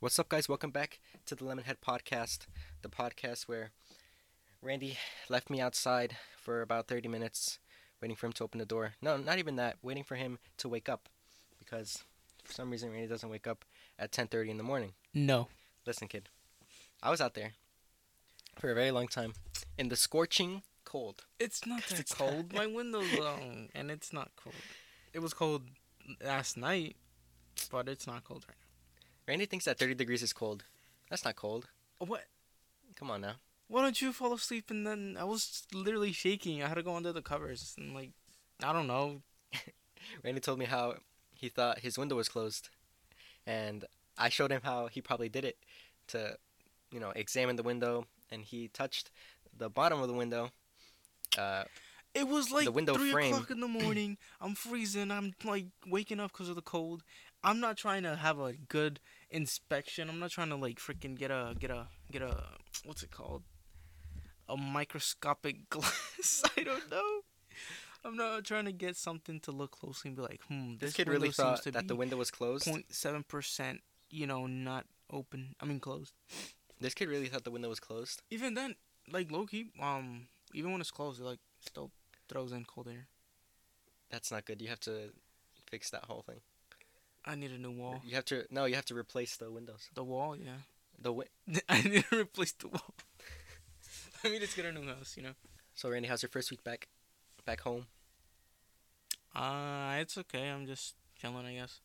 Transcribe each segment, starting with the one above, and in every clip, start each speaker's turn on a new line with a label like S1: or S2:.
S1: What's up, guys? Welcome back to the Lemonhead Podcast, the podcast where Randy left me outside for about 30 minutes waiting for him to open the door. No, not even that, waiting for him to wake up because for some reason Randy doesn't wake up at 10:30 in the morning.
S2: No.
S1: Listen, kid. I was out there for a very long time in the scorching cold.
S2: It's not that
S1: It's
S2: cold. My window's long, and it's not cold. It was cold last night, but it's not cold right
S1: Randy thinks that 30 degrees is cold. That's not cold.
S2: What?
S1: Come on now.
S2: Why don't you fall asleep? And then I was literally shaking. I had to go under the covers, and like, I don't know.
S1: Randy told me how he thought his window was closed, and I showed him how he probably did it to, you know, examine the window, and he touched the bottom of the window. Uh,
S2: It was like the
S1: window
S2: three
S1: frame.
S2: o'clock in the morning. I'm freezing. I'm like waking up because of the cold. I'm not trying to have a good inspection. I'm not trying to like freaking get a get a get a what's it called? A microscopic glass. I don't know. I'm not trying to get something to look closely and be like, hmm,
S1: this
S2: this,
S1: kid really thought
S2: seems to
S1: that the window was closed.
S2: 0.7 percent, you know, not open. I mean closed.
S1: This kid really thought the window was closed.
S2: Even then, like low key, um, even when it's closed, it like still throws in cold air.
S1: That's not good. You have to fix that whole thing.
S2: I need a new wall.
S1: You have to no. You have to replace the windows.
S2: The wall, yeah.
S1: The wi-
S2: I need to replace the wall. Let me just get a new house, you know.
S1: so Randy, how's your first week back? Back home.
S2: Uh, it's okay. I'm just chilling, I guess.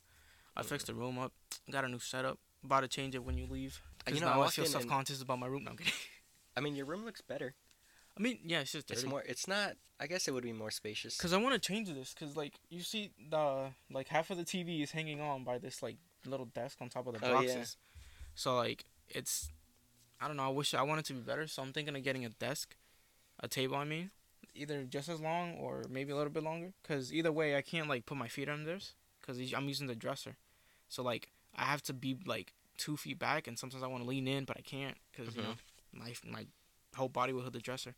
S2: I fixed the room up. Got a new setup. About to change it when you leave.
S1: Uh, you know, I
S2: now I, feel self conscious about my room. No, I'm kidding.
S1: I mean, your room looks better.
S2: I mean, yeah, it's just dirty.
S1: It's more. It's not. I guess it would be more spacious.
S2: Cause I want to change this. Cause like you see the like half of the TV is hanging on by this like little desk on top of the boxes.
S1: Oh, yeah.
S2: So like it's, I don't know. I wish I wanted to be better. So I'm thinking of getting a desk, a table. I mean, either just as long or maybe a little bit longer. Cause either way, I can't like put my feet on this. Cause I'm using the dresser. So like I have to be like two feet back, and sometimes I want to lean in, but I can't. because
S1: Mhm.
S2: you know my my whole body will hit the dresser.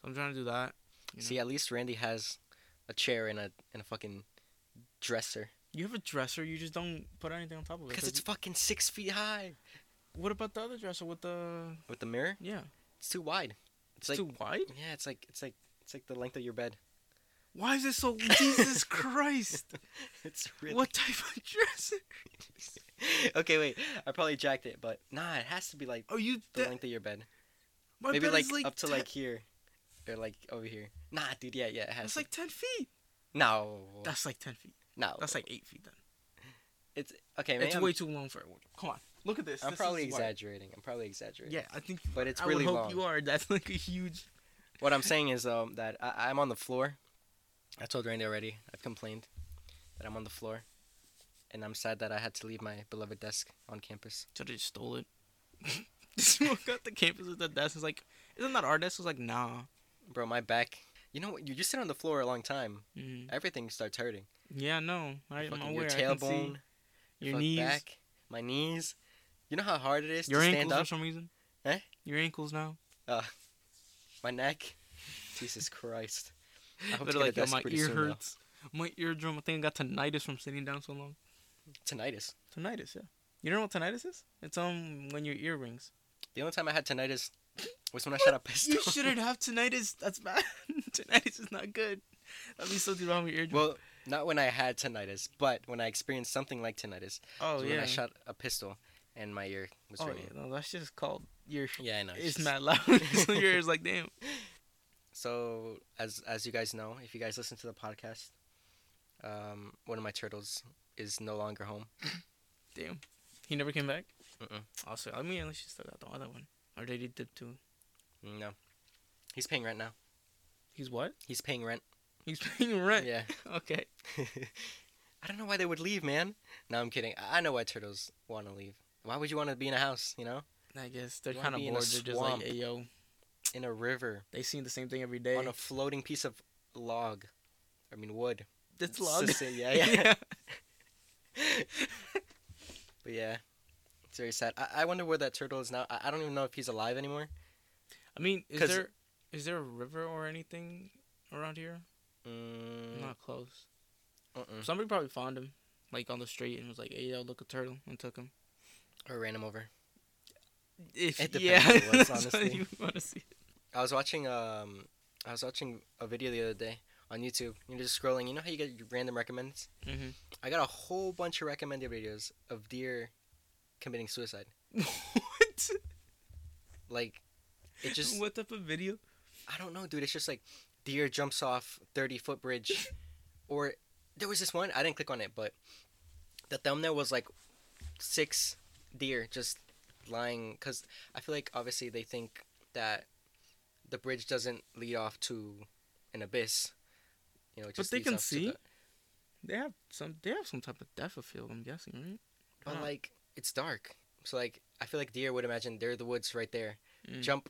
S2: So I'm trying to do that. You know?
S1: See, at least Randy has a chair and a and a fucking dresser.
S2: You have a dresser, you just don't put anything on top of it.
S1: Because it's fucking six feet high.
S2: what about the other dresser with the?
S1: With the mirror,
S2: Yeah,
S1: it's too wide. It's,
S2: it's
S1: like
S2: too wide.
S1: yeah, it's like it's like it's like the length of your bed.
S2: Why is it so? Jesus Christ!
S1: It's really
S2: What type of dresser?
S1: okay, wait. I probably jacked it, but nah, it has to be like
S2: Oh, you?
S1: the length of your bed.
S2: My
S1: Maybe like,
S2: like
S1: up to
S2: 10
S1: like here, or like over here. Nah, dude. Yeah, yeah. It has.
S2: That's
S1: to.
S2: like ten feet.
S1: no.
S2: That's like ten feet.
S1: no.
S2: That's like eight feet then.
S1: it's okay.
S2: It's
S1: I'm,
S2: way too long for it. Come on, look at this.
S1: I'm
S2: This
S1: probably
S2: wide.
S1: exaggerating. I'm probably exaggerating.
S2: Yeah, I think. You
S1: But it's
S2: I
S1: really
S2: would hope
S1: long.
S2: you are. That's like a huge.
S1: What I'm saying is um that I, I'm on the floor. I told Randy already. I've complained that I'm on the floor, and I'm sad that I had to leave my beloved desk on campus.
S2: Should have just stole it. just walk out the campus with the desk. It's like, isn't that our desk? It's like, nah.
S1: Bro, my back. You know what? You just sit on the floor a long time.
S2: Mm.
S1: Everything starts hurting.
S2: Yeah, no. I, I'm aware.
S1: your
S2: I can see
S1: tailbone,
S2: your
S1: fuck
S2: knees,
S1: back, my knees. You know how hard it is
S2: your
S1: to
S2: ankles
S1: stand
S2: for some reason.
S1: Eh?
S2: Your ankles now.
S1: My neck. Jesus Christ. I hope to
S2: like, yo, my ear hurts. My eardrum. I think I got tinnitus from sitting down so long.
S1: Tinnitus.
S2: Tinnitus, yeah. You know what tinnitus is? It's um when your ear rings.
S1: The only time I had tinnitus was when I shot a pistol.
S2: You shouldn't have tinnitus. That's bad. tinnitus is not good. That'd be something wrong with your eardrum.
S1: Well, not when I had tinnitus, but when I experienced something like tinnitus.
S2: oh
S1: was
S2: yeah.
S1: When I shot a pistol and my ear was
S2: oh
S1: ringing.
S2: yeah. No, that's just called your.
S1: Yeah, I know.
S2: It's
S1: just-
S2: mad loud. so your ear's like, damn.
S1: So, as as you guys know, if you guys listen to the podcast, um, one of my turtles is no longer home.
S2: Damn. He never came back.
S1: Mm-mm.
S2: Also, I mean, unless you still got the other one, or did he dip too?
S1: No, he's paying rent now.
S2: He's what?
S1: He's paying rent.
S2: He's paying rent.
S1: Yeah.
S2: Okay.
S1: I don't know why they would leave, man. No, I'm kidding. I know why turtles want to leave. Why would you want to be in a house? You know,
S2: I guess they're kind of
S1: be in a
S2: bored. They're just like, hey yo,
S1: in a river
S2: they see the same thing every day.
S1: on a floating piece of log. I mean wood.
S2: That's
S1: S-
S2: log.
S1: s- yeah, yeah. But yeah, it's very sad. I, I wonder where that turtle is now. I, I don't even know if he's alive anymore.
S2: I mean, is
S1: 'Cause-
S2: there is there a river or anything around here?
S1: Mm,
S2: Not close.
S1: uh-uh.
S2: Somebody probably found him, like on the street, and was like, "Hey, yo, look a turtle," and took him.
S1: or ran him over.
S2: If
S1: It depends
S2: yeah,
S1: what it was,
S2: that's what
S1: honestly.
S2: you want to see.
S1: I was watching um I was watching a video the other day on YouTube. You're just scrolling. You know how you get your random recommends?
S2: Mm-hmm.
S1: I got a whole bunch of recommended videos of deer committing suicide.
S2: what?
S1: Like, it just
S2: what type of video?
S1: I don't know, dude. It's just like deer jumps off thirty foot bridge, or there was this one I didn't click on it, but the thumbnail was like six deer just lying. Cause I feel like obviously they think that the bridge doesn't lead off to an abyss. You know,
S2: But they can see?
S1: the-
S2: They have some. They have some type of depth of field. I'm guessing, right?
S1: But like it's dark, so like I feel like deer would imagine they're the woods right there.
S2: Mm.
S1: Jump,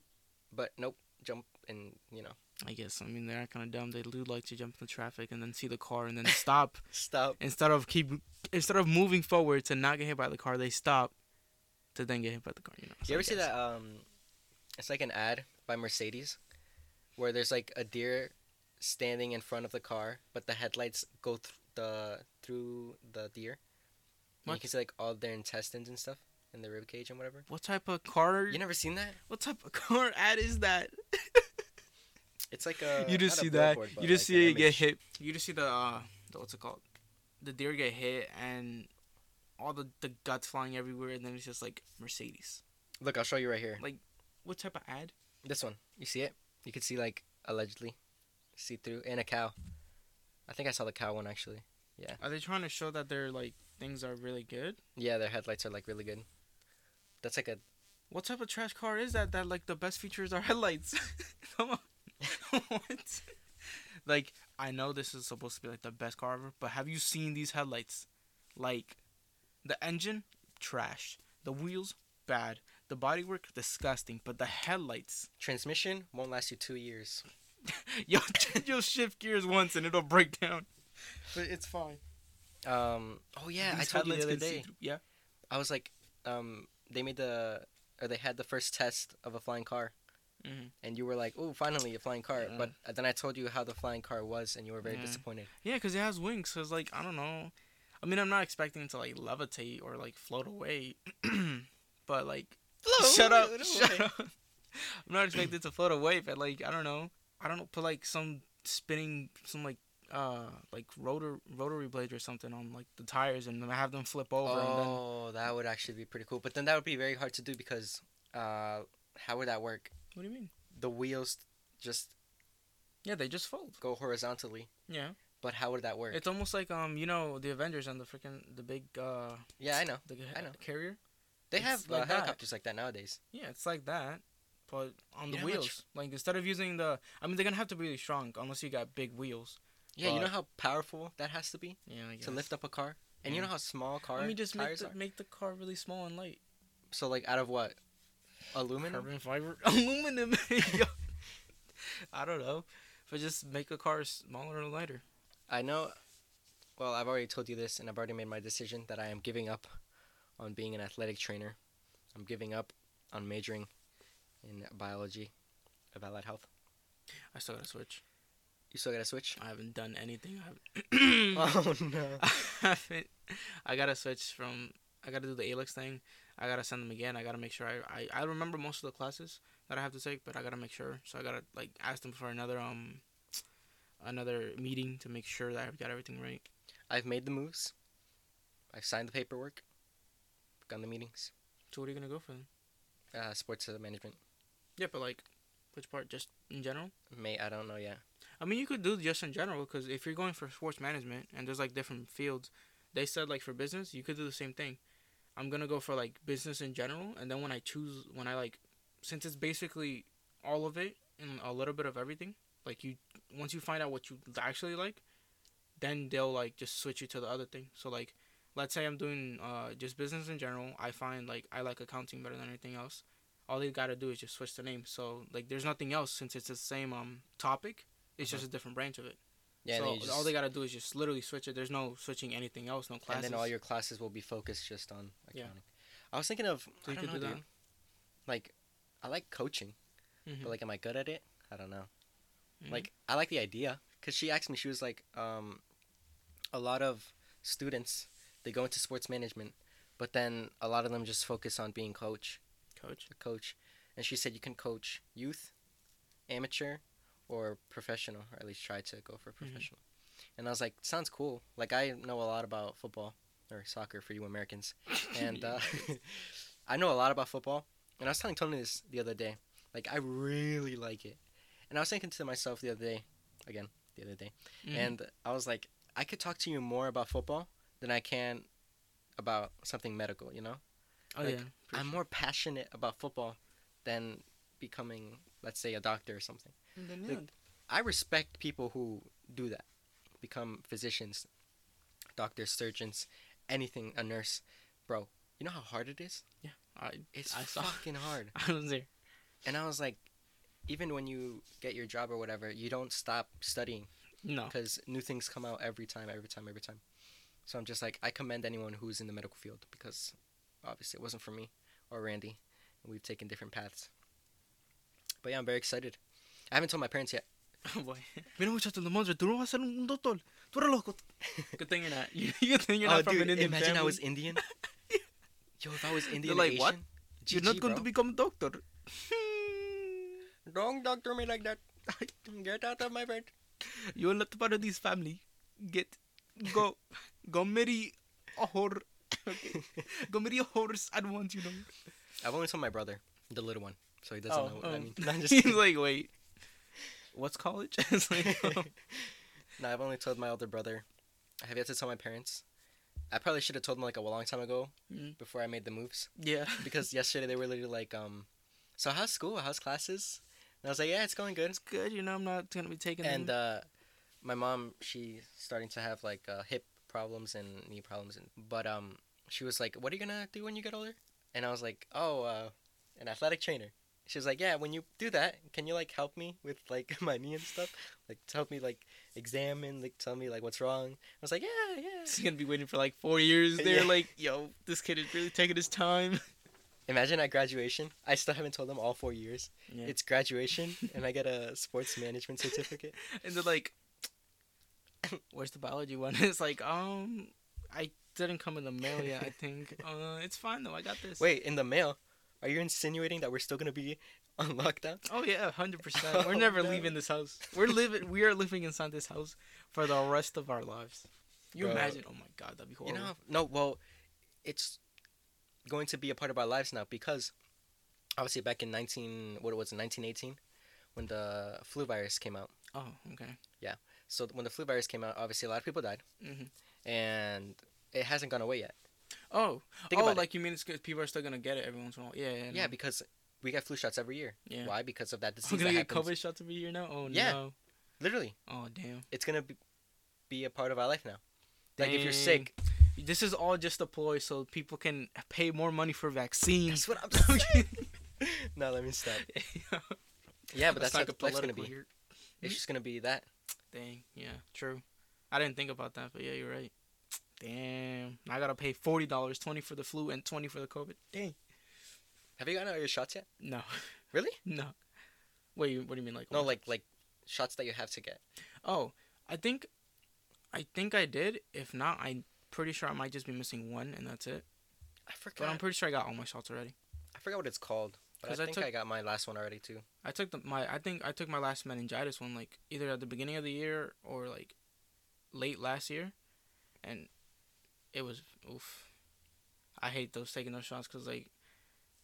S1: but nope, jump and you know
S2: I guess. I mean, they're kind of dumb. They do like to jump in the traffic and then see the car and then stop
S1: stop.
S2: instead of keep instead of moving forward to not get hit by the car. They stop to then get hit by the car. You know. So
S1: You ever see that? Um, it's like an ad by Mercedes, where there's like a deer standing in front of the car, but the headlights go th- the through the deer. And you can see like all their intestines and stuff in the rib cage and whatever.
S2: What type of car?
S1: You never seen that?
S2: What type of car ad is that?
S1: It's like a
S2: you just see that. You just
S1: like
S2: see it get hit. You just see the uh, the what's it called? The deer get hit and all the the guts flying everywhere, and then it's just like Mercedes.
S1: Look, I'll show you right here.
S2: Like, what type of ad?
S1: This one. You see it? You can see like allegedly see through and a cow. I think I saw the cow one actually. Yeah.
S2: Are they trying to show that they're like things are really good?
S1: Yeah, their headlights are like really good. That's like a
S2: What type of trash car is that? That like the best features are headlights. Come on. what? Like I know this is supposed to be like the best car ever, but have you seen these headlights? Like, the engine trash, the wheels bad, the bodywork disgusting, but the headlights,
S1: transmission won't last you two years.
S2: yo, you'll shift gears once and it'll break down. But it's fine.
S1: Um. Oh yeah, I
S2: These
S1: told you the other day.
S2: Yeah.
S1: I was like, um, they made the or they had the first test of a flying car,
S2: Mhm.
S1: and you were like, "Oh, finally a flying car!"
S2: Mm.
S1: But then I told you how the flying car was, and you were very
S2: Yeah.
S1: disappointed.
S2: Yeah, because it has wings. So it's like I don't know. I mean, I'm not expecting it to like levitate or like float away, but like shut up, shut up. I'm not expecting it to float away, but like I don't know. I don't know. Put like some spinning, some like uh like rotor rotary blades or something on like the tires, and then have them flip over. And then
S1: Oh, that would actually be pretty cool. But then that would be very hard to do because, uh, how would that work?
S2: what do you mean?
S1: The wheels just
S2: Yeah, they just fold.
S1: go horizontally.
S2: Yeah,
S1: But how would that work?
S2: it's almost like um you know the Avengers and the freaking the big uh
S1: yeah, I know.
S2: the
S1: I know.
S2: carrier.
S1: They
S2: It's
S1: have uh,
S2: like that.
S1: helicopters like that nowadays.
S2: Yeah, it's like that, but on
S1: You
S2: the
S1: know how much-
S2: wheels. Like instead of using the, I mean, they're gonna have to be really strong unless you got big wheels.
S1: Yeah, you know how powerful that has to be
S2: Yeah, I
S1: to lift up a car. And you know how small cars.
S2: I mean, just make the,
S1: are.
S2: make the car really small and light.
S1: So like out of what? Aluminum.
S2: Carbon fiber, aluminum. I don't know, but just make a car smaller and lighter.
S1: I know. Well, I've already told you this, and I've already made my decision that I am giving up on being an athletic trainer. I'm giving up on majoring in biology of allied health.
S2: I still gotta switch.
S1: You still gotta switch.
S2: I haven't done anything. I haven't.
S1: Oh no.
S2: I haven't. I gotta switch from. I gotta do the ALEX thing. I gotta send them again. I gotta make sure I, I I remember most of the classes that I have to take, but I gotta make sure. So I gotta like ask them for another um another meeting to make sure that I've got everything right.
S1: I've made the moves. I've signed the paperwork. Begun the meetings.
S2: So what are you gonna go for then?
S1: Uh, sports management.
S2: Yeah, but like, which part? Just in general?
S1: May I don't know yet.
S2: I mean, you could do just in general because if you're going for sports management and there's like different fields, they said like for business you could do the same thing. I'm gonna go for like business in general, and then when I choose, when I like, since it's basically all of it and a little bit of everything, like you once you find out what you actually like, then they'll like just switch you to the other thing. So like, let's say I'm doing uh just business in general. I find like I like accounting better than anything else. All they gotta do is just switch the name. So like, there's nothing else since it's the same um topic. It's just a different branch of it.
S1: Yeah,
S2: so
S1: just,
S2: all they gotta do is just literally switch it. There's no switching anything else, no classes.
S1: and then all your classes will be focused just on
S2: Yeah.
S1: accounting. I was thinking of
S2: So
S1: I
S2: you
S1: don't
S2: could
S1: know,
S2: do
S1: dude. Like, I like coaching,
S2: Mhm.
S1: but like, am I good at it? I don't know.
S2: Mhm.
S1: Like, I like the idea because she asked me. She was like, um, a lot of students they go into sports management, but then a lot of them just focus on being coach,
S2: Coach.
S1: a coach. And she said you can coach youth, amateur, or professional, or at least try to go for
S2: Mm-hmm.
S1: professional. And I was like, sounds cool. Like I know a lot about football or soccer for you Americans, and uh, I know a lot about football. And I was telling Tony this the other day. Like I really like it, and I was thinking to myself the other day, again the other day,
S2: Mhm.
S1: and I was like, I could talk to you more about football than I can about something medical. You know,
S2: oh
S1: like,
S2: yeah.
S1: I'm
S2: sure.
S1: more passionate about football than becoming, let's say, a doctor or something. Like, I respect people who do that, become physicians, doctors, surgeons, anything, a nurse, bro. You know how hard it is?
S2: I,
S1: It's
S2: I
S1: fucking hard.
S2: I was there.
S1: And I was like, even when you get your job or whatever, you don't stop studying
S2: No.
S1: because new things come out every time, every time, every time. So I'm just like, I commend anyone who's in the medical field because obviously it wasn't for me or Randy, and we've taken different paths. But yeah, I'm very excited. I haven't told my parents yet.
S2: Oh boy. Mira muchacho, la madre, tú no vas a ser un doctor. Tú eres loco. Good thing you're not. You, good thing you're
S1: oh,
S2: not from
S1: dude,
S2: an Indian
S1: imagine I was Indian. Yo, if I was Indian, They're
S2: like,
S1: Asian,
S2: "What? You're not going
S1: bro.
S2: to become a doctor.
S1: Don't doctor me like that. Get out of my bed.
S2: you are not part of this family. Get, go, go marry a whore. Okay. Go marry a horse at once, you know.
S1: I've only told my brother, the little one, so he doesn't
S2: Oh,
S1: know. What I
S2: oh.
S1: mean, no, I'm just
S2: He's like, wait, what's college? like, oh.
S1: no, I've only told my older brother. I have yet to tell my parents. I probably should have told them like a long time ago
S2: Mm.
S1: before I made the moves
S2: yeah.
S1: because yesterday they were literally like, um, so how's school? How's classes? And I was like, yeah, it's going good.
S2: It's good, you know. I'm not gonna be taking.
S1: And uh, my mom, she's starting to have like uh, hip problems and knee problems, and but um, she was like, "What are you gonna do when you get older?" And I was like, "Oh, uh, an athletic trainer." She was like, "Yeah, when you do that, can you like help me with like my knee and stuff? Like help me like examine, like tell me like what's wrong?" I was like, "Yeah, yeah."
S2: She's gonna be waiting for like four years. They're
S1: Yeah.
S2: like, yo, this kid is really taking his time.
S1: Imagine at graduation, I still haven't told them all four years.
S2: Yeah.
S1: It's graduation, and I get a sports management certificate.
S2: and they're like, "Where's the biology one?" It's like, um, I didn't come in the mail yet. I think. Uh, it's fine though. I got this.
S1: Wait, in the mail, are you insinuating that we're still gonna be on lockdown?
S2: Oh yeah, hundred percent. We're
S1: Oh,
S2: never
S1: no.
S2: leaving this house. We're living. We are living inside this house for the rest of our lives. You
S1: Bro.
S2: imagine? Oh my god, that'd be horrible.
S1: You know, no, well, it's going to be a part of our lives now because obviously back in 19 what it was it 1918 when the flu virus came out.
S2: oh, okay. Yeah.
S1: So when the flu virus came out, obviously a lot of people died
S2: hmm
S1: and it hasn't gone away yet.
S2: Oh,
S1: Think
S2: oh,
S1: about it.
S2: like you mean it's because people are still gonna get it every once in a while? Yeah, yeah.
S1: Yeah, because we get flu shots every year.
S2: yeah.
S1: Why? Because of that
S2: I'm oh,
S1: disease
S2: gonna
S1: that
S2: get
S1: happens.
S2: COVID shots every year now. Oh
S1: Yeah.
S2: no.
S1: Literally,
S2: Oh damn.
S1: it's to be, be a part of our life now. Like if you're
S2: Dang.
S1: sick,
S2: This is all just a ploy so people can pay more money for vaccines.
S1: that's what I'm saying. no, let me stop. Yeah, but that's,
S2: not
S1: that's going to be. It's just to be that.
S2: Dang, yeah, true. I didn't think about that, but yeah, you're right. Damn, I gotta pay forty dollars, twenty for the flu and twenty for the COVID. Dang.
S1: Have you gotten all your shots yet?
S2: No.
S1: Really?
S2: No. Wait, what do you mean, like?
S1: No, like like shots that you have to get.
S2: Oh, I think, I think I did. If not, I'm pretty sure I might just be missing one, and that's it.
S1: I forgot. But.
S2: I'm pretty sure I got all my shots already.
S1: I forgot what it's called. But I
S2: I
S1: think
S2: took-
S1: I got my last one already too.
S2: I took the my I think I took my last meningitis one like either at the beginning of the year or like late last year, and it was oof. I hate those taking those shots because like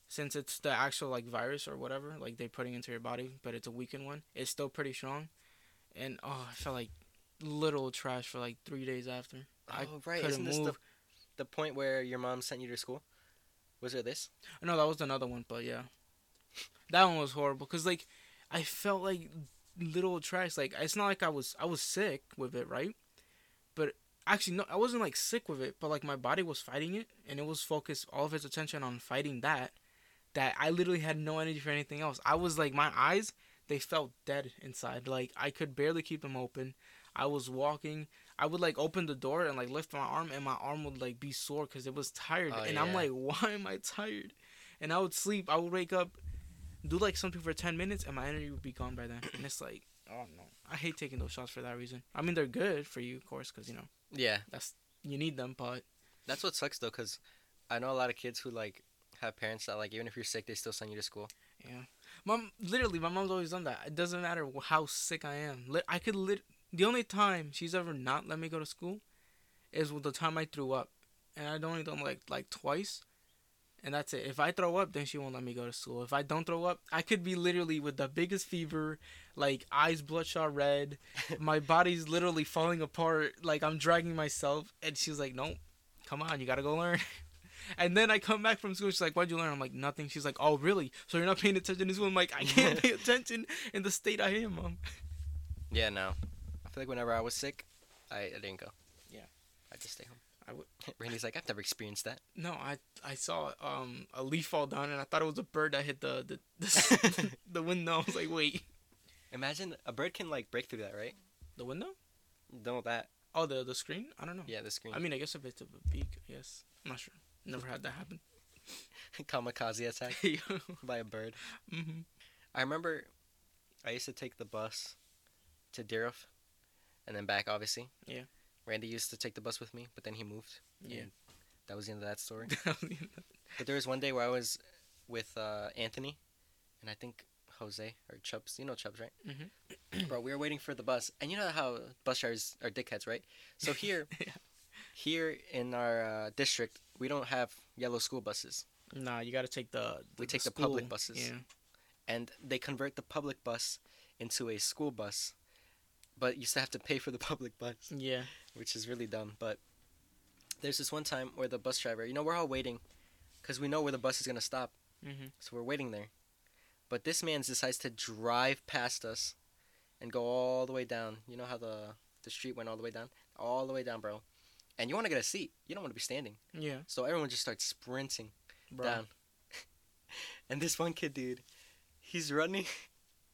S2: since it's the actual like virus or whatever like they're putting into your body, but it's a weakened one. It's still pretty strong, and oh I felt like little trash for like three days after. I
S1: oh right,
S2: couldn't
S1: isn't this the the point where your mom sent you to school? Was it this?
S2: No, that was another one, but yeah, that one was horrible because like I felt like little trash. Like it's not like I was I was sick with it, right? But actually, no, I wasn't like sick with it, but like my body was fighting it, and it was focused all of its attention on fighting that. That I literally had no energy for anything else. I was like my eyes, they felt dead inside. Like I could barely keep them open. I was walking. I would like open the door and like lift my arm, and my arm would like be sore because it was tired.
S1: Oh,
S2: and I'm like, why am I tired? And I would sleep. I would wake up, do like something for ten minutes, and my energy would be gone by then. And it's like, oh no, I hate taking those shots for that reason. I mean, they're good for you, of course, because you know
S1: Yeah,
S2: that's you need them, but
S1: that's what sucks though, cause I know a lot of kids who like have parents that like even if you're sick, they still send you to school.
S2: Yeah, mom. Literally, my mom's always done that. It doesn't matter how sick I am. I could lit. The only time she's ever not let me go to school is with the time I threw up, and I'd only done like like twice, and that's it. If I throw up, then she won't let me go to school. If I don't throw up, I could be literally with the biggest fever, like eyes bloodshot red, my body's literally falling apart, like I'm dragging myself, and she's like, "Nope, come on, you gotta go learn." And then I come back from school. She's like, "What'd you learn?" I'm like, "Nothing." She's like, "Oh, really? So you're not paying attention to school?" I'm like, "I can't pay attention in the state I am, mom."
S1: Yeah, no. I feel like whenever I was sick, I, I didn't go.
S2: Yeah.
S1: I just stay home.
S2: I would-
S1: Randy's like, I've never experienced that.
S2: No, I I saw um a leaf fall down, and I thought it was a bird that hit the the the, the window. I was like, "Wait,
S1: Imagine a bird can like break through that, right?
S2: the window?
S1: Know that?
S2: Oh, the the screen? I don't know.
S1: Yeah, the screen.
S2: I mean, I guess if it's a beak, yes. I'm not sure. Never had that happen.
S1: Kamikaze attack
S2: mm-hmm.
S1: by a bird. I remember I used to take the bus to Dirif and then back, obviously.
S2: Yeah.
S1: Randy used to take the bus with me, but then he moved.
S2: Yeah.
S1: That was the end of that story. But there was one day where I was with uh, Anthony and I think Jose or Chubbs. You know Chubbs, right?
S2: Mhm.
S1: Bro, we were waiting for the bus. And you know how bus drivers are dickheads, right? So here,
S2: Yeah.
S1: here in our uh, district, we don't have yellow school buses.
S2: nah, you gotta take the.
S1: We take the public buses.
S2: Yeah.
S1: and they convert the public bus into a school bus, but you still have to pay for the public bus,
S2: Yeah.
S1: which is really dumb. But there's this one time where the bus driver, you know, we're all waiting because we know where the bus is gonna stop,
S2: Mhm.
S1: so we're waiting there. But this man decides to drive past us and go all the way down. You know how the the street went all the way down, all the way down, bro. And you want to get a seat. You don't want to be standing.
S2: Yeah.
S1: So everyone just starts sprinting
S2: Bro.
S1: down. and this one kid, dude, he's running.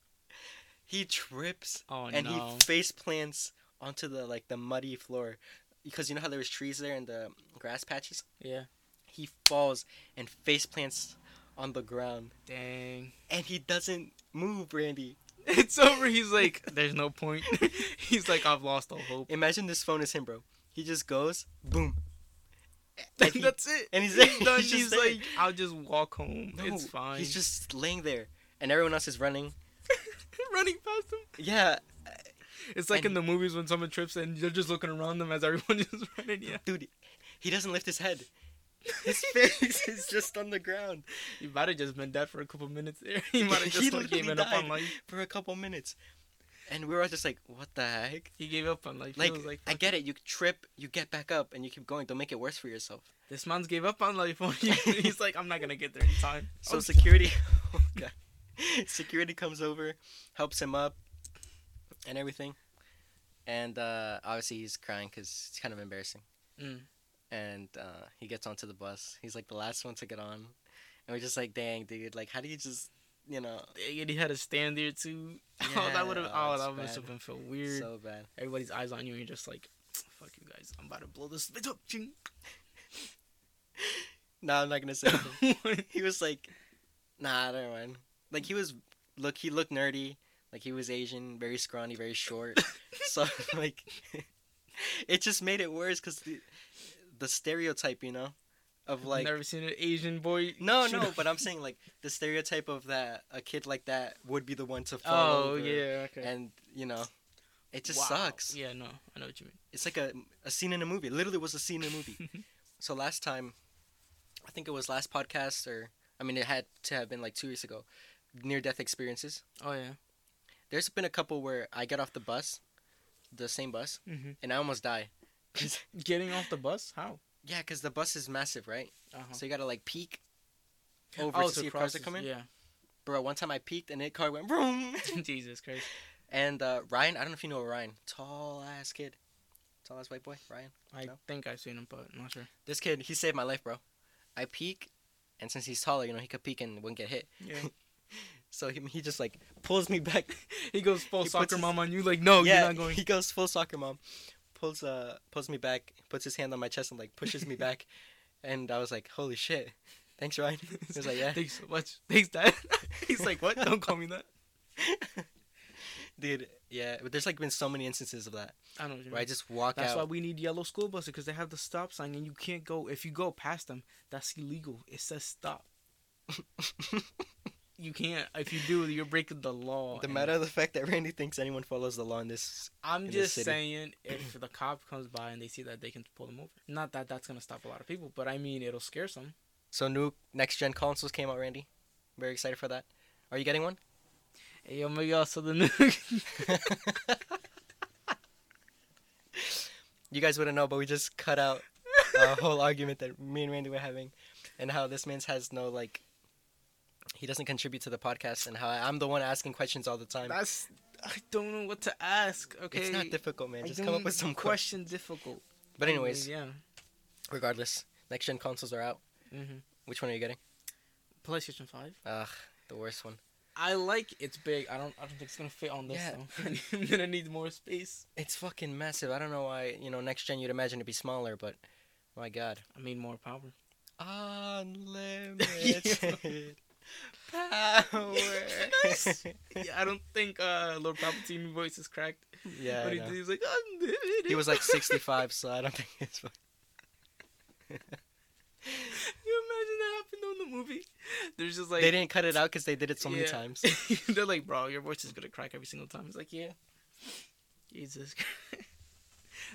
S1: he trips
S2: Oh
S1: and
S2: no.
S1: he face plants onto the like the muddy floor because you know how there was trees there and the grass patches.
S2: yeah.
S1: He falls and face plants on the ground,
S2: Dang.
S1: and he doesn't move, Randy.
S2: It's over. He's like, there's no point. He's like, I've lost all hope.
S1: Imagine this phone is him, bro. He just goes boom. And he-
S2: That's it.
S1: and he's
S2: He's done.
S1: He's just
S2: He's like, I'll just walk home.
S1: No,
S2: it's fine.
S1: He's just laying there, and everyone else is running.
S2: running past him.
S1: Yeah,
S2: It's like
S1: And-
S2: in the movies when someone trips and they're just looking around them as everyone is running. Yeah.
S1: dude, he doesn't lift his head. His face is just on the ground
S2: He might have just been dead for a couple minutes there. He might have just like given up on life.
S1: for a couple minutes, and we were all just like, "What the heck?"
S2: He gave up on life.
S1: Like,
S2: like
S1: I get it. You trip, you get back up, and you keep going. Don't make it worse for yourself.
S2: This man's gave up on life. He's like, I'm not gonna get there in time.
S1: So security, oh god, security comes over, helps him up, and everything, and uh, obviously he's crying because it's kind of embarrassing.
S2: Mm.
S1: And uh, he gets onto the bus. He's like the last one to get on, and we're just like, "Dang, dude! Like, how do you just, you know,
S2: And he had to stand there too. oh, that would have.
S1: oh,
S2: that must have been feel weird.
S1: so bad?"
S2: Everybody's eyes on you, and you're just like, "Fuck you guys! I'm about to blow this bitch up."
S1: No, I'm not gonna say. he was like, "Nah, never mind." Like he was, look, he looked nerdy. Like he was Asian, very scrawny, very short. so like, it just made it worse because the, stereotype, you know, of like.
S2: never seen an Asian boy.
S1: No, no,
S2: up.
S1: but I'm saying like the stereotype of that a kid like that would be the one to fall
S2: Oh yeah, okay.
S1: and you know, it just
S2: Wow.
S1: sucks.
S2: Yeah, no, I know what you mean.
S1: It's like a a scene in a movie. It literally was a scene in a movie. so last time, I think it was last podcast, or I mean, it had to have been like two weeks ago. Near death experiences.
S2: Oh yeah.
S1: There's been a couple where I get off the bus, the same bus,
S2: Mm-hmm.
S1: and I almost die.
S2: Getting off the bus? How?
S1: yeah, because the bus is massive, right?
S2: Uh-huh.
S1: So you gotta like peek over
S2: oh,
S1: to see if cars are coming.
S2: Yeah.
S1: Bro, one time I peeked and it car went boom.
S2: Jesus Christ.
S1: and uh, Ryan, I don't know if you know Ryan, tall ass kid, tall ass white boy, Ryan.
S2: I
S1: No?
S2: think I've seen him, but I'm not sure.
S1: This kid, he saved my life, bro. I peek, and since he's taller, you know, he could peek and wouldn't get hit.
S2: Yeah.
S1: So he, he just like pulls me back.
S2: he goes full
S1: He
S2: soccer
S1: his-
S2: mom on you, like, no,
S1: yeah,
S2: you're not going.
S1: he goes full soccer mom, pulls uh pulls me back, puts his hand on my chest and like pushes me back, and I was like, holy shit, thanks Ryan. He was like, yeah,
S2: Thanks so much. Thanks, Dad. He's like, what? Don't call me that.
S1: dude, Yeah, but there's like been so many instances of that
S2: I don't know.
S1: where I just walk
S2: That's
S1: out.
S2: That's why we need yellow school buses because they have the stop sign and you can't go. If you go past them, that's illegal. It says stop. You can't. If you do, you're breaking the law.
S1: the matter of the fact that Randy thinks anyone follows the law in this.
S2: I'm
S1: in
S2: just
S1: city.
S2: saying, if the cop comes by and they see that, they can pull them over. Not that that's gonna stop a lot of people, but I mean, it'll scare some.
S1: So new next gen consoles came out, Randy. Very excited for that. Are you getting one?
S2: Hey, oh my god! So the new.
S1: You guys wouldn't know, but we just cut out a whole argument that me and Randy were having, and how this man's has no like. He doesn't contribute to the podcast, and how I'm the one asking questions all the time.
S2: that's. I don't know what to ask. Okay.
S1: It's not difficult, man.
S2: I
S1: Just come up with some questions.
S2: question difficult.
S1: But anyways,
S2: yeah.
S1: regardless, next gen consoles are out.
S2: hmm
S1: Which one are you getting?
S2: PlayStation Five.
S1: Ugh, the worst one.
S2: I like it's big. I don't. I don't think it's gonna fit on this
S1: Yeah.
S2: though. I'm gonna need more space.
S1: It's fucking massive. I don't know why. You know, next gen you'd imagine it'd be smaller, but my god.
S2: I mean, more power.
S1: Unlimited power.
S2: yeah, I don't think uh, Lord Palpatine voice is cracked.
S1: yeah.
S2: But he, was like.
S1: He was like 65, so I don't think it's.
S2: you imagine that happened on the movie? There's just like
S1: they didn't cut it out because they did it so many times.
S2: They're like, bro, your voice is gonna crack every single time. It's like, yeah. Jesus. Christ.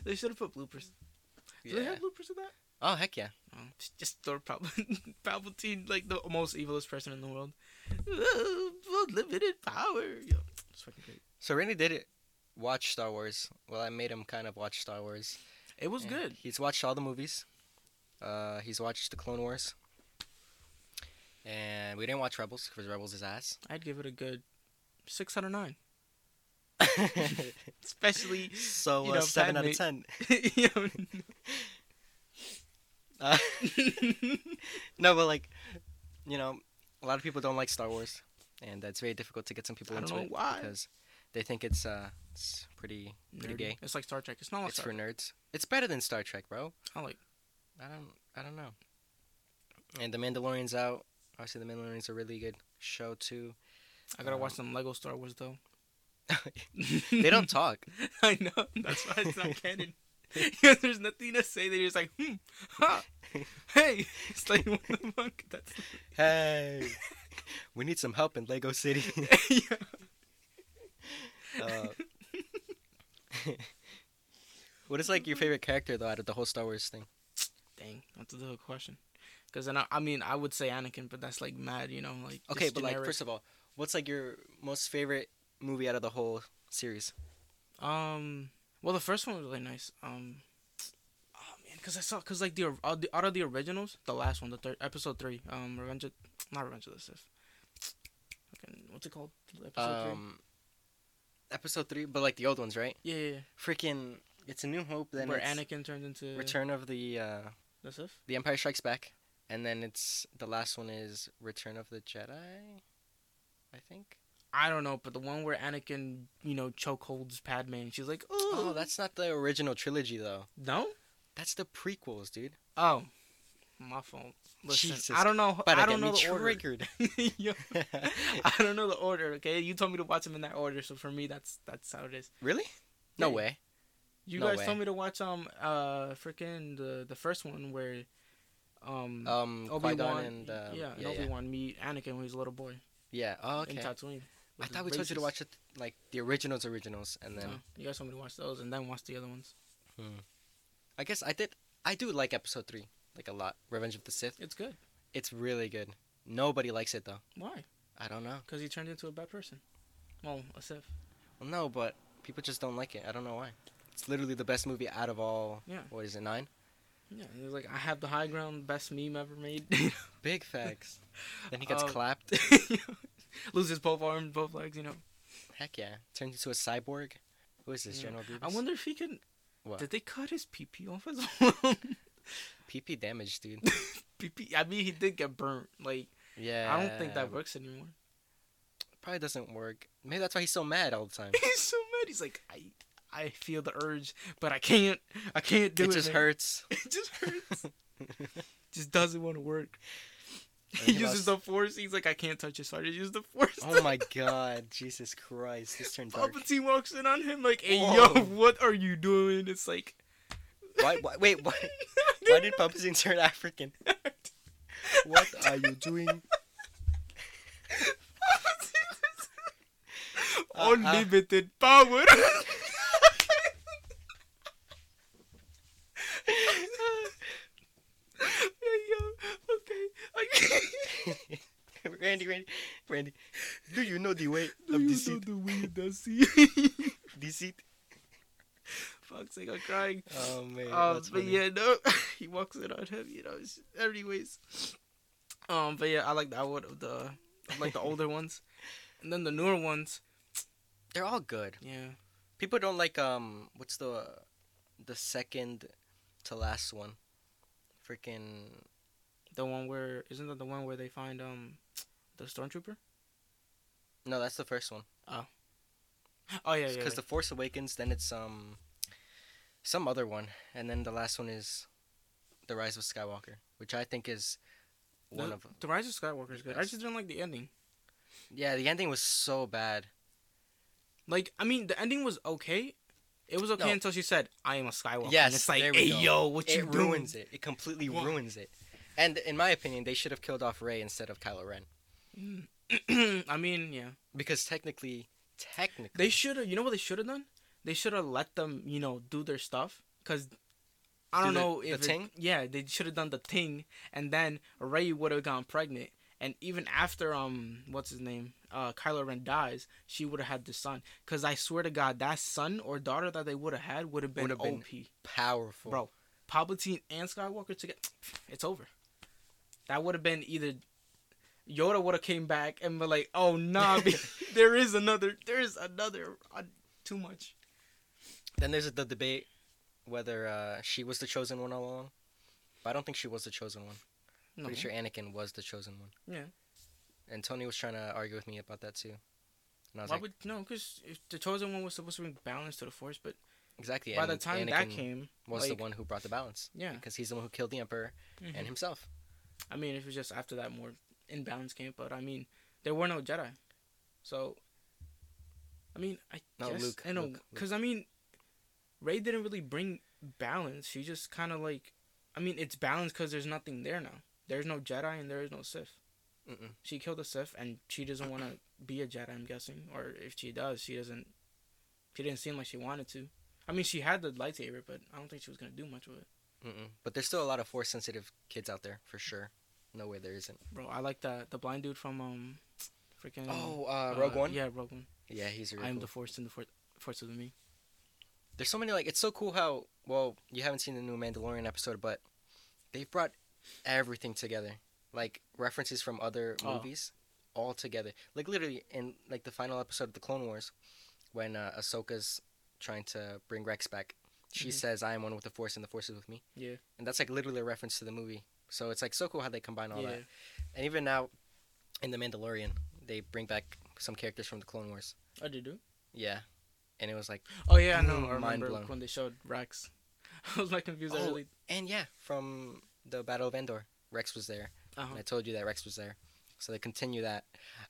S2: they should have put bloopers. Do they
S1: Yeah.
S2: have bloopers of that?
S1: Oh heck yeah.
S2: Oh, just- just throw Pal- Palpatine, like the most evilest person in the world. Uh, Unlimited power. Yo, it's fucking great.
S1: So Randy did it. Watch Star Wars. Well, I made him kind of watch Star Wars.
S2: It was
S1: Yeah.
S2: good.
S1: He's watched all the movies. Uh, he's watched the Clone Wars. And we didn't watch Rebels because Rebels is ass.
S2: I'd give it a good six out of nine. Especially,
S1: so
S2: You
S1: uh, seven out of ten.
S2: you know,
S1: Uh, no, but like, you know, a lot of people don't like Star Wars, and that's very difficult to get some people
S2: I don't
S1: into
S2: know
S1: it
S2: why.
S1: because they think it's uh, it's pretty pretty
S2: nerdy.
S1: gay.
S2: It's like Star Trek. It's not like
S1: It's
S2: Star
S1: for
S2: Trek.
S1: nerds. It's better than Star Trek, bro.
S2: I like.
S1: I don't I don't know. And the Mandalorian's out. Obviously, the Mandalorian's a really good show too.
S2: I gotta watch
S1: Um,
S2: some Lego Star Wars though.
S1: they don't talk.
S2: I know. That's why it's not canon. Because there's nothing to say. They're just like, hmm, ha, hey. It's like, what the fuck? That's
S1: Hey, we need some help in Lego City.
S2: yeah.
S1: uh, what is like your favorite character though out of the whole Star Wars thing?
S2: Dang, that's a good question. Because then I, I mean, I would say Anakin, but that's like mad, you know, like.
S1: Okay, but like first of all, what's like your most favorite movie out of the whole series?
S2: Um. Well, the first one was really nice. Um. Oh man, because I saw, because like the, uh, the out of the originals, the last one, the third episode three, um, Revenge of, not Revenge of the Sith. Fucking, what's it called? Episode three.
S1: Um, episode three, but like the old ones, right?
S2: Yeah, yeah, yeah.
S1: Freaking, it's a New Hope. Then
S2: Where Anakin turned into
S1: Return of the uh,
S2: the Sith.
S1: the Empire Strikes Back, and then it's the last one is Return of the Jedi. I think.
S2: I don't know, but the one where Anakin, you know, chokeholds Padme, and she's like, "Oh,
S1: Oh, that's not the original trilogy though.
S2: no."
S1: That's the prequels, dude.
S2: Oh, my fault. Listen,
S1: Jesus,
S2: I don't know.
S1: But
S2: I don't know the order.
S1: triggered.
S2: Yo, I don't know the order. Okay, you told me to watch them in that order, so for me, that's that's how it is.
S1: really? No
S2: Yeah.
S1: way.
S2: You
S1: No
S2: guys
S1: way.
S2: told me to watch um uh freaking the the first one where um
S1: Um,
S2: Obi Wan
S1: and uh,
S2: yeah,
S1: yeah,
S2: Obi
S1: yeah.
S2: Wan meet Anakin when he's a little boy
S1: Yeah. Oh,
S2: in. Tatooine.
S1: I thought we told you to watch it like the originals, originals, and then
S2: No, you guys told me to watch those and then watch the other ones.
S1: I guess I did. I do like episode three like a lot. Revenge of the Sith.
S2: It's good.
S1: It's really good. Nobody likes it though.
S2: Why?
S1: I don't know.
S2: Because he turned into a bad person. Well, a Sith.
S1: Well, no, but people just don't like it. I don't know why. It's literally the best movie out of all.
S2: Yeah.
S1: What is it? Nine.
S2: Yeah, he was like, I have the high ground, best meme ever made.
S1: Big facts. then he gets
S2: Um,
S1: clapped.
S2: Loses both arms, both legs. You know.
S1: Heck yeah. Turns into a cyborg. Who is this?
S2: Yeah.
S1: General Grievous.
S2: I wonder if he can.
S1: What?
S2: Did they cut his PP off his arm?
S1: PP damage, dude.
S2: PP. I mean, he did get burnt. Like,
S1: Yeah.
S2: I don't think that works anymore.
S1: Probably doesn't work. Maybe that's why he's so mad all the time.
S2: He's so mad. He's like, I, I feel the urge, but I can't. I can't do it.
S1: it just
S2: man."
S1: hurts.
S2: It just hurts. just doesn't want to work. He uses the force. He's like, I can't touch it, so I just use the force.
S1: Oh my god, Jesus Christ, this turned dark.
S2: Palpatine walks in on him like, "Hey,
S1: Whoa.
S2: yo, what are you doing?" It's like,
S1: Why, why, wait, why, why did Palpatine turn African? What are you doing? Uh, uh.
S2: Unlimited power. yeah, okay. okay.
S1: Randy, Randy, Randy, do you know the way
S2: Do
S1: of
S2: you know the way it does see?
S1: Deceit?
S2: Fuck's sake, I'm crying.
S1: Oh man,
S2: Um,
S1: that's
S2: but
S1: funny.
S2: yeah, no, he walks it on him, you know. it's- Anyways, um, but yeah, I like that one of the, I like the older ones, and then the newer ones.
S1: they're all good.
S2: Yeah,
S1: People don't like um, what's the, the second to last one? Freaking
S2: the one where isn't that the one where they find um, the stormtrooper?
S1: no, that's the first one.
S2: Oh Oh yeah, yeah.
S1: Because
S2: yeah.
S1: the Force Awakens, then it's um, some other one, and then the last one is, the Rise of Skywalker, which I think is one
S2: the,
S1: of
S2: the Rise of Skywalker is good. I just didn't like the ending.
S1: yeah. The ending was so bad.
S2: Like, I mean, the ending was okay. It was okay
S1: No.
S2: until she said, "I am a Skywalker."
S1: Yes,
S2: and it's like, hey,
S1: go.
S2: yo, what you
S1: it
S2: doing?
S1: ruins it. It completely ruins it. And in my opinion, they should have killed off Rey instead of Kylo Ren
S2: I mean, yeah.
S1: because technically, technically,
S2: They should have. You know what they should have done? They should have let them, you know, do their stuff. Cause I
S1: Do
S2: don't
S1: the-
S2: know
S1: the
S2: if it- yeah, they should have done the thing, and then Rey would have gone pregnant. And even after um, what's his name, uh, Kylo Ren dies, she would have had the son. Cause I swear to God, that son or daughter that they would have had would have been
S1: Would've been-
S2: OP,
S1: powerful,
S2: bro. Palpatine and Skywalker together, it's over. That would have been either Yoda would have came back and been like, "Oh nah, there is another, there is another, uh, too much."
S1: Then there's the debate whether uh, she was the chosen one all along. But I don't think she was the chosen one.
S2: No.
S1: Pretty sure Anakin was the chosen one.
S2: Yeah.
S1: And Tony was trying to argue with me about that too. And I was
S2: Why
S1: like,
S2: would no? Because the chosen one was supposed to bring balance to the force, but
S1: exactly.
S2: by
S1: and
S2: the time
S1: Anakin
S2: that came,
S1: was
S2: like,
S1: the one who brought the balance.
S2: Yeah.
S1: Because he's the one who killed the Emperor
S2: mhm.
S1: and himself.
S2: I mean, it was just after that more imbalance came. But I mean, there were no Jedi, so I mean, I
S1: No,
S2: guess
S1: Luke,
S2: I know because I mean, Rey didn't really bring balance. She just kind of like, I mean, it's balanced because there's nothing there now. There's no Jedi and there is no Sith.
S1: Mm-mm.
S2: She killed a Sith, and she doesn't want to be a Jedi. I'm guessing, or if she does, she doesn't. She didn't seem like she wanted to. I mean, she had the lightsaber, but I don't think she was gonna do much with it.
S1: Mm-mm. But there's still a lot of force sensitive kids out there for sure. No way there isn't.
S2: Bro, I like that the blind dude from um, freaking.
S1: Oh, uh, Rogue One.
S2: Yeah, Rogue One.
S1: Yeah, he's really
S2: I am
S1: cool.
S2: the Force, and the Force, Force is with me.
S1: There's so many like it's so cool how well you haven't seen the new Mandalorian episode, but they've brought everything together, like references from other
S2: Oh.
S1: movies, all together. Like literally in like the final episode of the Clone Wars, when uh, Ahsoka's trying to bring Rex back, she
S2: Mhm.
S1: says, "I am one with the Force, and the Force is with me."
S2: Yeah.
S1: and that's like literally a reference to the movie. So it's like so cool how they combine all
S2: yeah.
S1: that. And even now, in the Mandalorian, they bring back some characters from the Clone Wars.
S2: Oh, did you?
S1: Yeah, and it was like,
S2: Oh yeah, I know. I
S1: mind
S2: remember
S1: blown.
S2: when they showed Rex. I was like confused.
S1: Oh,
S2: really.
S1: and yeah, from the Battle of Endor, Rex was there.
S2: Uh-huh.
S1: I told you that Rex was there. So they continue that.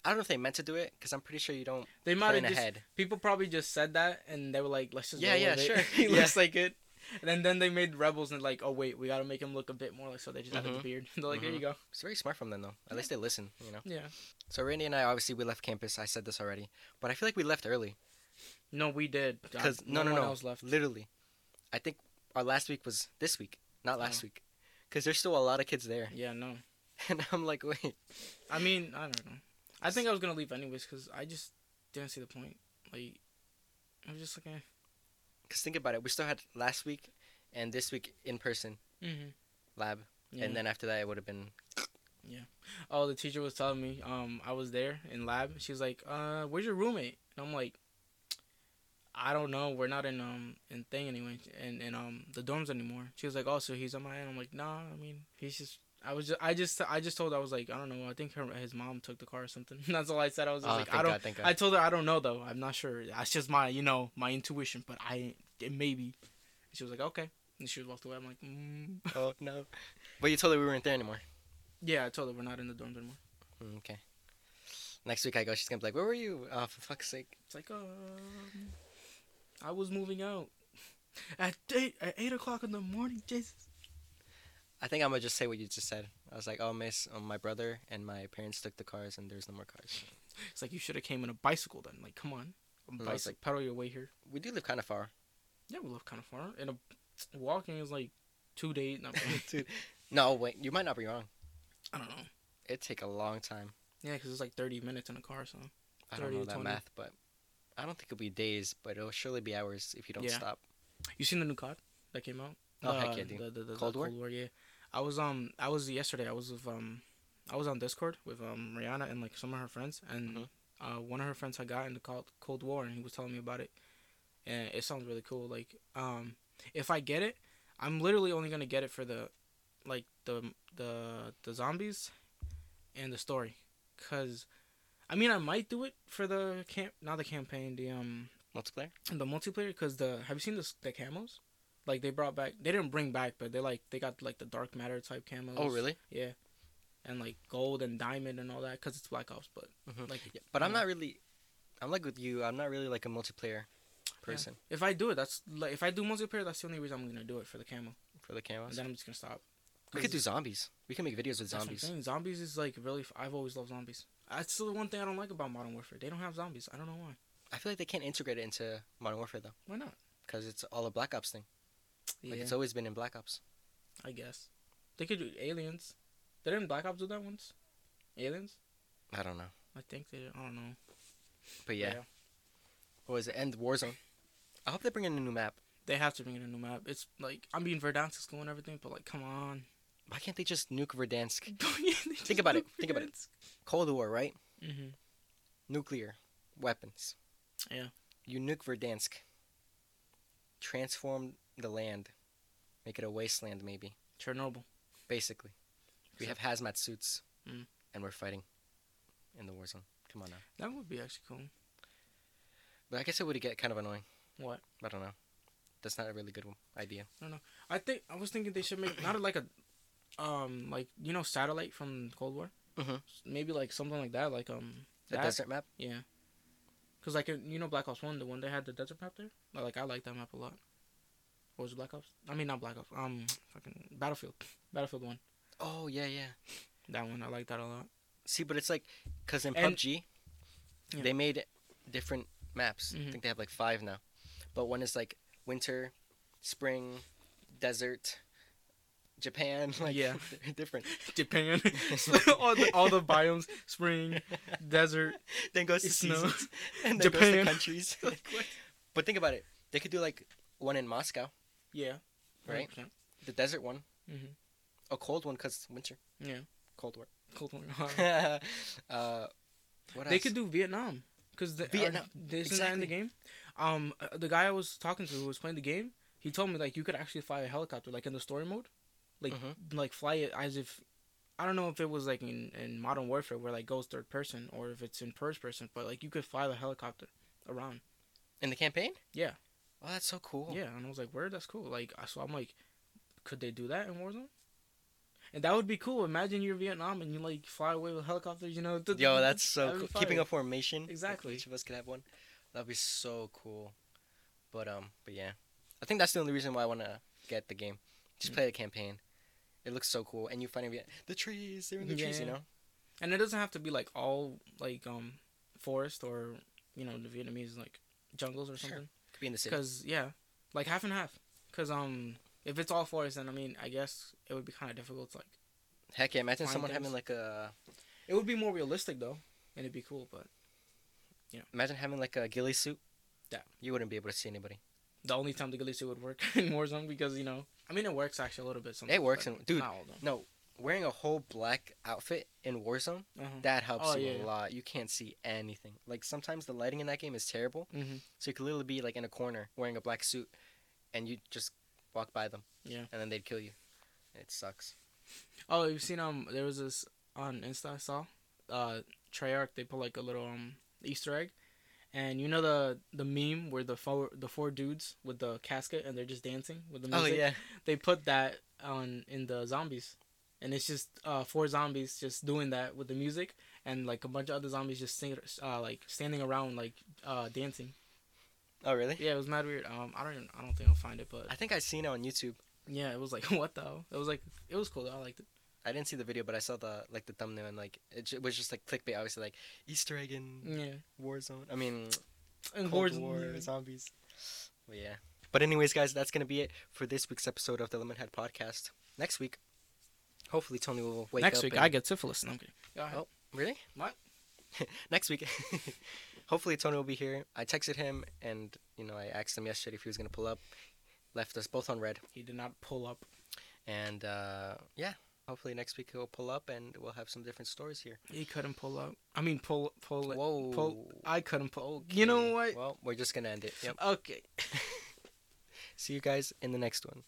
S1: I don't know if they meant to do it because I'm pretty sure you don't
S2: They might have just.
S1: ahead.
S2: People probably just said that, and they were like, "Let's just."
S1: Yeah,
S2: go
S1: yeah, sure.
S2: he
S1: Yeah.
S2: looks like it. And then, then they made Rebels and like, oh wait, we gotta make him look a bit more like. So they just added mm-hmm.
S1: the
S2: beard. They're like, there you mm-hmm. go.
S1: It's very smart from them though. At least they listen, you know.
S2: Yeah.
S1: So Randy and I obviously we left campus. I said this already, but I feel like we left early
S2: No, we did. Uh,
S1: because no, no,
S2: one
S1: no,
S2: else left.
S1: literally. I think our last week was this week, not last
S2: Oh.
S1: week, because there's still a lot of kids there,
S2: Yeah, no.
S1: and I'm like, wait,
S2: I mean, I don't know. I think I was gonna leave anyways because I just didn't see the point. Like, I was just like, eh.
S1: Because think about it. We still had last week and this week in person
S2: Mm-hmm.
S1: lab,
S2: Yeah.
S1: and then after that it would have been Yeah.
S2: oh, the teacher was telling me, um, I was there in lab. She was like, uh, where's your roommate? And I'm like, I don't know. We're not in um in thing anyway, in in um the dorms anymore. She was like, oh, so he's on my end. I'm like, nah. I mean, he's just. I was just, I just, I just told. her, I was like, I don't know. I think her, his mom took the car or something. That's all I said. I was just
S1: oh,
S2: like, I don't.
S1: Thank God.
S2: I told her I don't know though. I'm not sure. That's just my, you know, my intuition. But I, it maybe. She was like, okay, and she was walked away. I'm like, mm.
S1: oh no, but you told her we weren't there anymore.
S2: Yeah, I told her we're not in the dorms anymore.
S1: Mm, Okay. Next week I go, she's gonna be like, "Where were you? Oh, for fuck's sake!"
S2: It's like, um, I was moving out at eight at eight o'clock in the morning. Jesus.
S1: I think I'm gonna just say what you just said. I was like, "Oh, miss, um, my brother and my parents took the cars, and there's no more cars."
S2: It's like you should have came in a bicycle then. Like, come on, a
S1: I was
S2: bicycle, pedal your way here.
S1: We do live kind of far.
S2: Yeah, we live kind of far, and a walking is like two days. No,
S1: Dude. No, wait, you might not be wrong.
S2: I don't know.
S1: It'd take a long time.
S2: Yeah, because it's like thirty minutes in a car. So
S1: I don't know that
S2: 20.
S1: math, but I don't think it'll be days, but it'll surely be hours if you don't
S2: Yeah.
S1: stop.
S2: you seen the new COD that came out?
S1: Oh,
S2: The-
S1: heck yeah, dude.
S2: The, the, the,
S1: Cold War?
S2: Cold War, yeah. I was um I was yesterday. I was with um I was on Discord with um Rihanna and like some of her friends, and
S1: Mhm.
S2: uh one of her friends had got into Cold Cold War, and he was telling me about it, and it sounds really cool. Like um if I get it, I'm literally only gonna get it for the like the the the zombies and the story, cause I mean I might do it for the camp not the campaign the um
S1: Multiplayer?
S2: the multiplayer because the have you seen the the camos? Like they brought back, they didn't bring back, but they like they got like the dark matter type camos.
S1: Oh, really?
S2: Yeah, and like gold and diamond and all that because it's Black Ops. But
S1: Mhm.
S2: like,
S1: Yeah, but I'm
S2: Yeah.
S1: not really. I'm like with you. I'm not really like a multiplayer person
S2: if I do it, that's like if I do multiplayer, that's the only reason I'm gonna do it for the camo.
S1: for the
S2: And then I'm just gonna stop.
S1: We could do zombies. We can make videos with zombies.
S2: Zombies is like really. f- I've always loved zombies. That's the one thing I don't like about Modern Warfare. They don't have zombies. I don't know why.
S1: I feel like they can't integrate it into Modern Warfare though,
S2: Why not?
S1: because it's all a Black Ops thing.
S2: Yeah,
S1: Like it's always been in Black Ops.
S2: I guess they could do aliens. Didn't Black Ops do that once? Aliens?
S1: I don't know,
S2: I think they. I don't know.
S1: but yeah. What was it? End Warzone. I hope they bring in a new map.
S2: They have to bring in a new map. It's like I'm being Verdansk is cool and everything, but like come on.
S1: Why can't they just nuke Verdansk?
S2: Think
S1: Think about it. Think about it. Cold War, right?
S2: hmm
S1: Nuclear weapons.
S2: Yeah.
S1: You nuke Verdansk. Transform the land. Make it a wasteland, maybe.
S2: Chernobyl.
S1: Basically. We have hazmat suits.
S2: Mm.
S1: And we're fighting in the war zone. Come on now.
S2: That would be actually cool.
S1: But I guess it would get kind of annoying.
S2: What?
S1: I don't know. That's not a really good idea.
S2: I think I was thinking they should make not like a, um, like you know satellite from Cold War.
S1: Mhm.
S2: Maybe like something like that, like um.
S1: The
S2: that.
S1: desert map?
S2: Yeah. Cause like in- you know Black Ops One, the one they had the desert map there. Like I like that map a lot. What was it, Black Ops? I mean not Black Ops. Um, fucking Battlefield. Battlefield One.
S1: Oh, yeah, yeah.
S2: That one I like that a lot.
S1: See, but it's like, because in
S2: And-
S1: PUBG,
S2: Yeah.
S1: they made different maps. I
S2: Mhm.
S1: think they have like five now. But one is like winter, spring, desert, Japan. Like,
S2: Yeah.
S1: different.
S2: Japan, all the all the biomes, spring, desert.
S1: then goes to
S2: Snow.
S1: seasons. And then goes to
S2: Japan.
S1: countries. but think about it. They could do like one in Moscow,
S2: Yeah.
S1: Right.
S2: 100%.
S1: the desert one,
S2: Mhm.
S1: a cold one because winter,
S2: Yeah.
S1: Cold War.
S2: Cold War.
S1: uh, what
S2: they
S1: else?
S2: could do Vietnam, cause the,
S1: Vietnam,
S2: Uh, isn't that in the game? Um, uh, the guy I was talking to who was playing the game, he told me like you could actually fly a helicopter like in the story mode, like
S1: Mhm.
S2: like fly it as if. I don't know if it was like in, in Modern Warfare where like goes third person or if it's in first person, but like you could fly the helicopter around.
S1: in the campaign.
S2: Yeah.
S1: Oh, that's so cool.
S2: Yeah, and I was like, "Where? That's cool." Like, I- so I'm like, could they do that in Warzone? And that would be cool. Imagine you're Vietnam and you like fly away with helicopters. You know?
S1: Yo, that's so cool. Keeping a formation.
S2: Exactly.
S1: each of us could have one. That'd be so cool. But um, but yeah, I think that's the only reason why I want to get the game. Just
S2: Mm.
S1: play the campaign. It looks so cool, and you find it. The trees, they're in the trees, you know.
S2: And it doesn't have to be like all like um forest or you know the Vietnamese like jungles or
S1: Sure. Could be in the city.
S2: Because yeah, like half and half. Because um if it's all forest, then I mean I guess it would be kind of difficult. To, like
S1: Heck yeah! Imagine someone
S2: things.
S1: having like a
S2: it would be more realistic though, and it'd be cool. But you know,
S1: imagine having like a ghillie suit.
S2: Yeah.
S1: You wouldn't be able to see anybody.
S2: the only time the ghillie suit would work in Warzone because you know I mean it works actually a little bit. Sometimes,
S1: It works, in, dude. No, wearing a whole black outfit in Warzone
S2: Uh-huh.
S1: that helps
S2: Oh,
S1: you
S2: yeah,
S1: a
S2: yeah.
S1: lot. You can't see anything. Like sometimes the lighting in that game is terrible.
S2: Mm-hmm.
S1: So you could literally be like in a corner wearing a black suit, and you just walk by them.
S2: Yeah.
S1: And then they'd kill you. It sucks.
S2: Oh, you've seen um there was this on Insta I saw, uh Treyarch they put like a little um Easter egg, and you know the the meme where the four the four dudes with the casket and they're just dancing with the music.
S1: Oh
S2: music.
S1: yeah.
S2: They put that on in the zombies. And it's just uh, four zombies just doing that with the music, and like a bunch of other zombies just sing, uh, like standing around like uh, dancing.
S1: Oh really?
S2: Yeah, it was mad weird. Um, I don't even, I don't think I'll find it, but
S1: I think I seen it on YouTube.
S2: yeah, it was like what the hell? It was like it was cool. Though. I liked it.
S1: I didn't see the video, but I saw the like the thumbnail and like it was just like clickbait, obviously like Easter egg in
S2: Yeah,
S1: Warzone. I mean,
S2: and
S1: Cold
S2: Warzone,
S1: War
S2: yeah.
S1: zombies. Well, yeah. But anyways, guys, that's gonna be it for this week's episode of the Lemonhead Podcast. Next week, hopefully Tony will wake
S2: Next
S1: up.
S2: week
S1: and-
S2: I get syphilis. No, I'm kidding. Go ahead.
S1: Oh, really?
S2: What?
S1: Next week, hopefully Tony will be here. I texted him and you know I asked him yesterday if he was gonna pull up. Left us both on red,
S2: He did not pull up.
S1: and uh, yeah, hopefully next week he'll pull up and we'll have some different stories here.
S2: He couldn't pull up. I mean, pull, pull it.
S1: Whoa.
S2: Pull. I couldn't pull. You know what?
S1: Well, we're just gonna end it. Yep.
S2: Okay.
S1: See you guys in the next one.